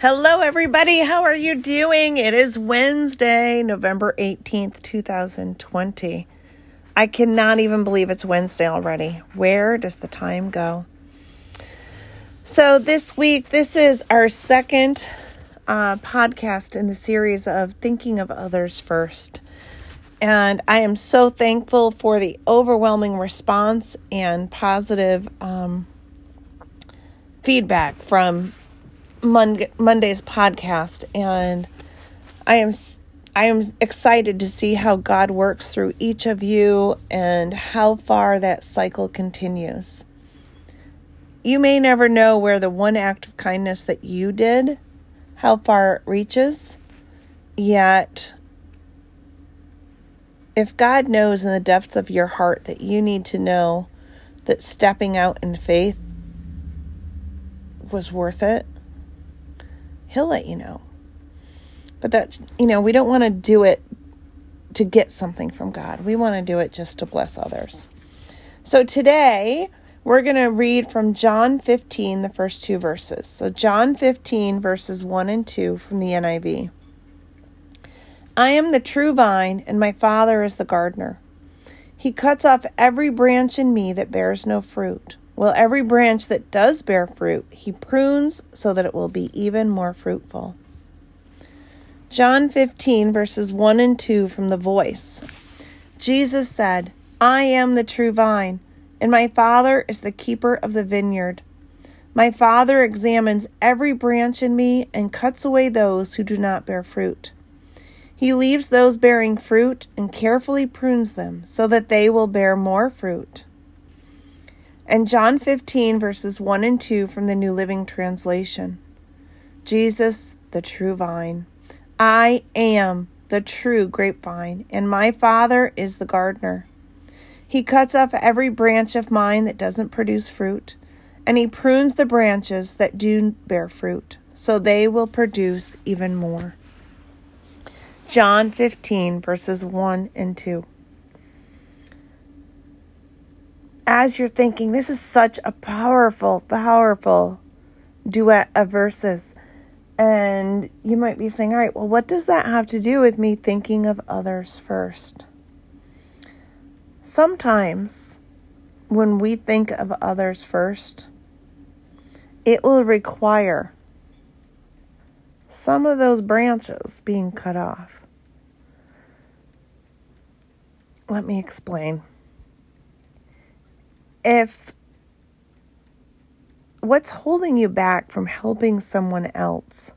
Hello, everybody. How are you doing? It is Wednesday, November 18th, 2020. I cannot even believe it's Wednesday already. Where does the time go? So, this week, this is our second uh, podcast in the series of Thinking of Others First. And I am so thankful for the overwhelming response and positive um, feedback from Monday, Monday's podcast, and I am I am excited to see how God works through each of you and how far that cycle continues. You may never know where the one act of kindness that you did, how far it reaches, yet if God knows in the depth of your heart that you need to know that stepping out in faith was worth it, he'll let you know. But that, you know, we don't want to do it to get something from God. We want to do it just to bless others. So today, we're going to read from John 15, the first two verses. So, John 15, verses 1 and 2 from the NIV. I am the true vine, and my Father is the gardener. He cuts off every branch in me that bears no fruit well, every branch that does bear fruit, he prunes so that it will be even more fruitful. John 15, verses 1 and 2 from the voice. Jesus said, I am the true vine, and my Father is the keeper of the vineyard. My Father examines every branch in me and cuts away those who do not bear fruit. He leaves those bearing fruit and carefully prunes them so that they will bear more fruit. And John 15, verses 1 and 2 from the New Living Translation Jesus, the true vine. I am the true grapevine, and my Father is the gardener. He cuts off every branch of mine that doesn't produce fruit, and he prunes the branches that do bear fruit, so they will produce even more. John 15, verses 1 and 2. As you're thinking, this is such a powerful, powerful duet of verses. And you might be saying, all right, well, what does that have to do with me thinking of others first? Sometimes when we think of others first, it will require some of those branches being cut off. Let me explain if what's holding you back from helping someone else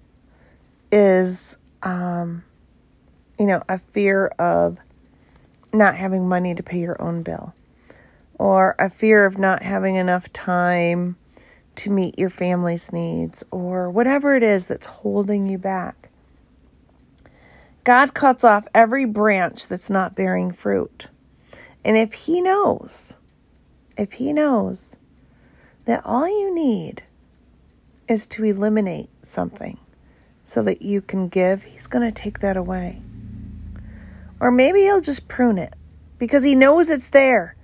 is, um, you know, a fear of not having money to pay your own bill, or a fear of not having enough time to meet your family's needs, or whatever it is that's holding you back. God cuts off every branch that's not bearing fruit. And if He knows if He knows that all you need is to eliminate something so that you can give, He's going to take that away. Or maybe He'll just prune it because He knows it's there.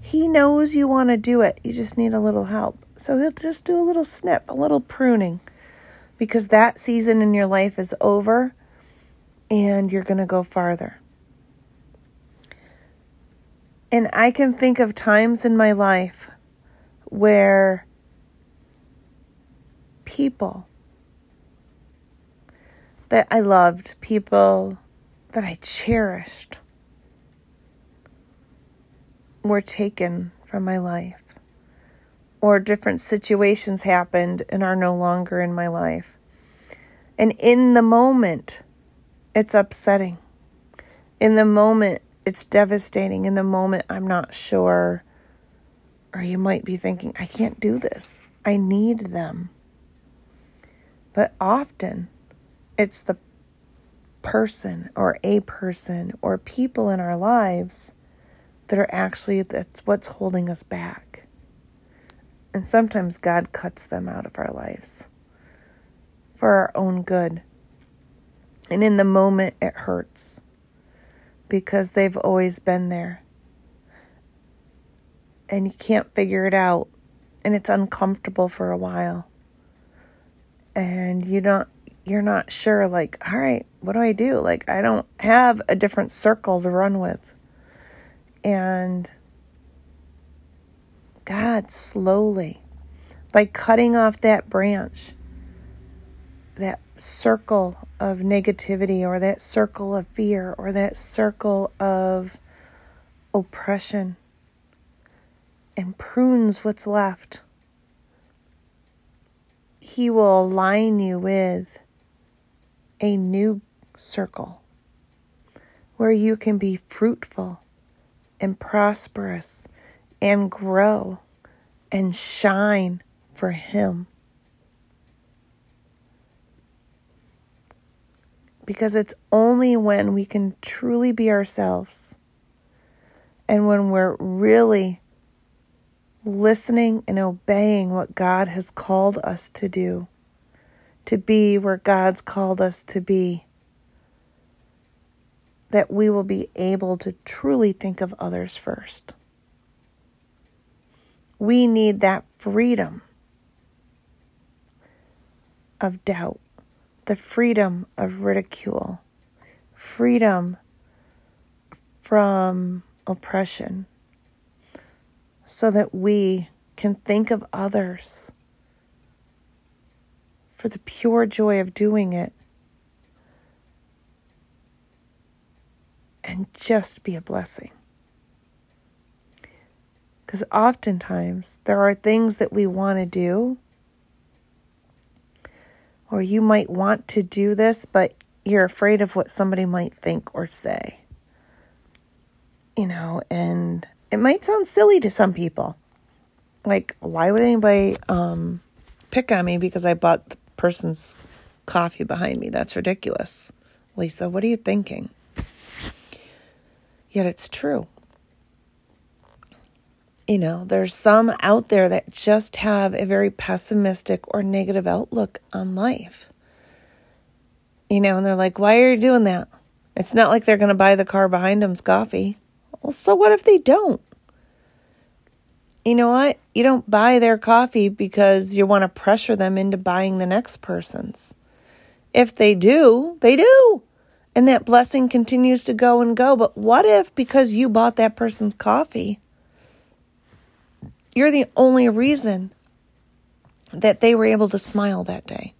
He knows you want to do it. You just need a little help. So He'll just do a little snip, a little pruning because that season in your life is over and you're going to go farther. And I can think of times in my life where people that I loved, people that I cherished, were taken from my life. Or different situations happened and are no longer in my life. And in the moment, it's upsetting. In the moment, it's devastating in the moment. I'm not sure. Or you might be thinking, I can't do this. I need them. But often it's the person or a person or people in our lives that are actually that's what's holding us back. And sometimes God cuts them out of our lives for our own good. And in the moment, it hurts because they've always been there. And you can't figure it out. And it's uncomfortable for a while. And you don't you're not sure, like, all right, what do I do? Like, I don't have a different circle to run with. And God slowly, by cutting off that branch, that circle of negativity or that circle of fear or that circle of oppression and prunes what's left. He will align you with a new circle where you can be fruitful and prosperous and grow and shine for Him. Because it's only when we can truly be ourselves and when we're really listening and obeying what God has called us to do, to be where God's called us to be, that we will be able to truly think of others first. We need that freedom of doubt, the freedom of ridicule, freedom from oppression, so that we can think of others for the pure joy of doing it and just be a blessing. Because oftentimes there are things that we want to do, or you might want to do this, but you're afraid of what somebody might think or say. You know, and it might sound silly to some people. Like, why would anybody um, pick on me because I bought the person's coffee behind me? That's ridiculous. Lisa, what are you thinking? Yet it's true you know, there's some out there that just have a very pessimistic or negative outlook on life. You know, and they're like, why are you doing that? It's not like they're going to buy the car behind them's coffee. Well, so what if they don't? You know what? You don't buy their coffee because you want to pressure them into buying the next person's. If they do, they do. And that blessing continues to go and go. But what if because you bought that person's coffee, you're the only reason that they were able to smile that day.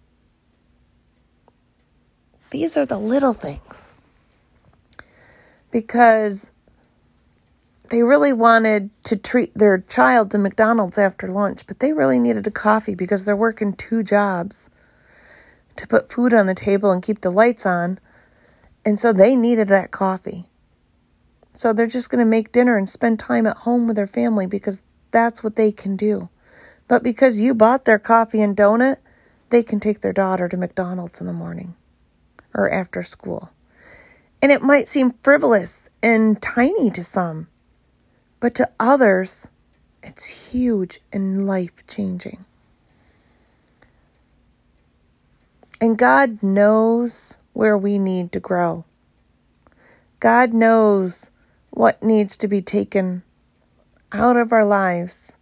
These are the little things. Because they really wanted to treat their child to McDonald's after lunch, but they really needed a coffee because they're working two jobs to put food on the table and keep the lights on. And so they needed that coffee. So they're just going to make dinner and spend time at home with their family because that's what they can do. But because you bought their coffee and donut, they can take their daughter to McDonald's in the morning or after school. And it might seem frivolous and tiny to some, but to others, it's huge and life changing. And God knows where we need to grow. God knows what needs to be taken out of our lives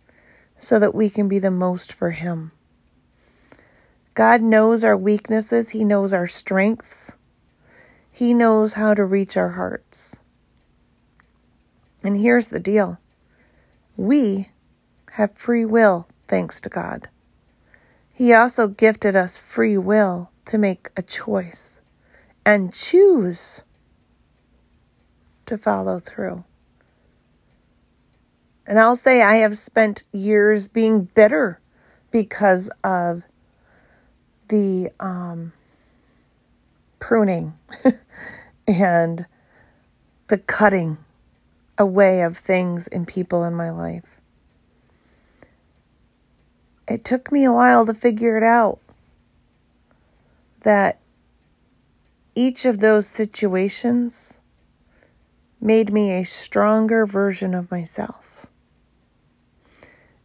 so that we can be the most for Him. God knows our weaknesses, He knows our strengths, He knows how to reach our hearts. And here's the deal we have free will, thanks to God. He also gifted us free will to make a choice and choose to follow through. And I'll say I have spent years being bitter because of the um, pruning and the cutting away of things and people in my life. It took me a while to figure it out that each of those situations made me a stronger version of myself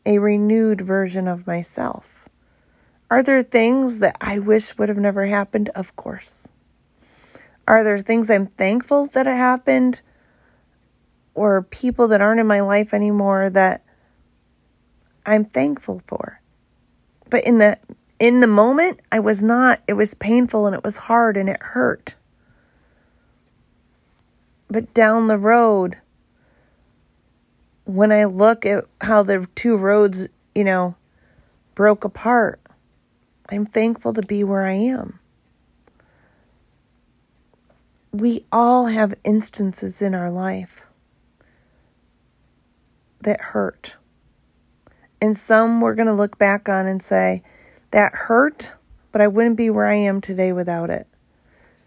a renewed version of myself. Are there things that I wish would have never happened? Of course. Are there things I'm thankful that it happened? Or people that aren't in my life anymore that I'm thankful for? But in the In the moment, I was not. It was painful and it was hard and it hurt. But down the road, when I look at how the two roads, you know, broke apart, I'm thankful to be where I am. We all have instances in our life that hurt. And some we're going to look back on and say, that hurt, but I wouldn't be where I am today without it.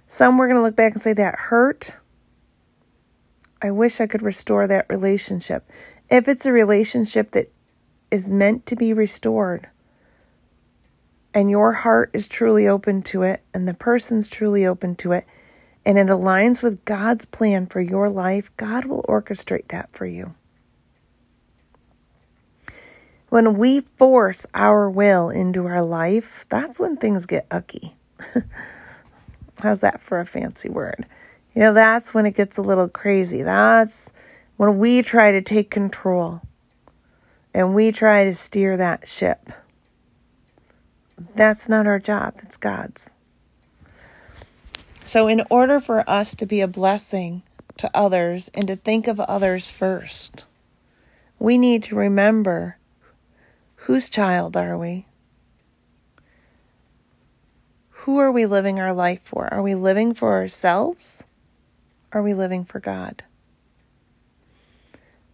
Some we're going to look back and say, that hurt. I wish I could restore that relationship. If it's a relationship that is meant to be restored, and your heart is truly open to it, and the person's truly open to it, and it aligns with God's plan for your life, God will orchestrate that for you. When we force our will into our life, that's when things get ucky. How's that for a fancy word? You know, that's when it gets a little crazy. That's when we try to take control and we try to steer that ship. That's not our job, it's God's. So, in order for us to be a blessing to others and to think of others first, we need to remember whose child are we? Who are we living our life for? Are we living for ourselves? Are we living for God?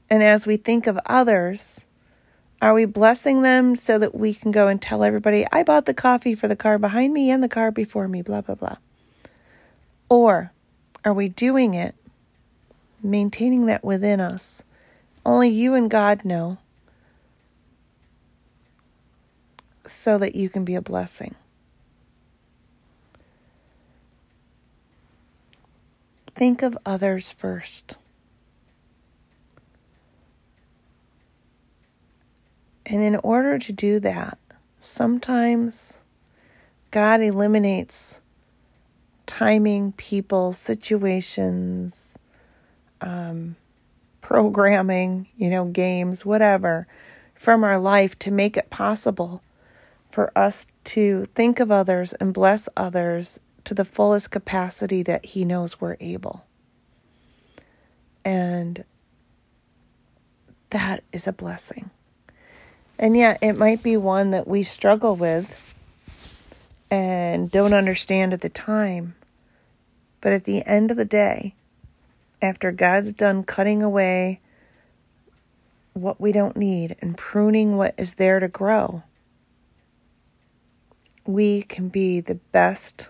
And as we think of others, are we blessing them so that we can go and tell everybody, I bought the coffee for the car behind me and the car before me, blah, blah, blah? Or are we doing it, maintaining that within us? Only you and God know, so that you can be a blessing. Think of others first. And in order to do that, sometimes God eliminates timing, people, situations, um, programming, you know, games, whatever, from our life to make it possible for us to think of others and bless others to the fullest capacity that He knows we're able. And that is a blessing. And yet, it might be one that we struggle with and don't understand at the time. But at the end of the day, after God's done cutting away what we don't need and pruning what is there to grow, we can be the best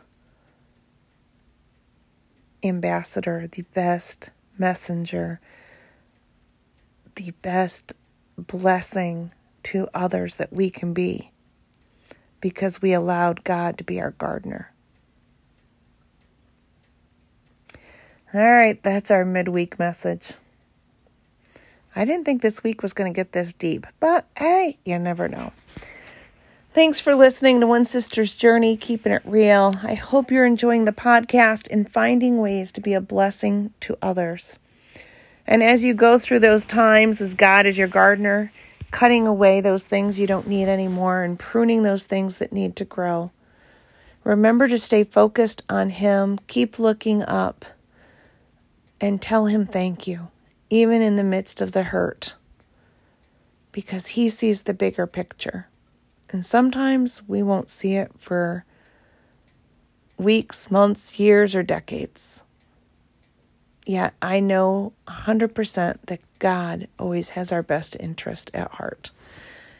ambassador, the best messenger, the best blessing to others that we can be because we allowed God to be our gardener. All right, that's our midweek message. I didn't think this week was going to get this deep, but hey, you never know. Thanks for listening to One Sister's Journey, keeping it real. I hope you're enjoying the podcast and finding ways to be a blessing to others. And as you go through those times, as God is your gardener, cutting away those things you don't need anymore and pruning those things that need to grow, remember to stay focused on Him, keep looking up, and tell Him thank you, even in the midst of the hurt, because He sees the bigger picture. And sometimes we won't see it for weeks, months, years, or decades. Yet I know 100% that God always has our best interest at heart.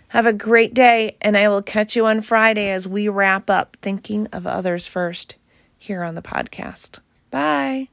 Have a great day, and I will catch you on Friday as we wrap up thinking of others first here on the podcast. Bye.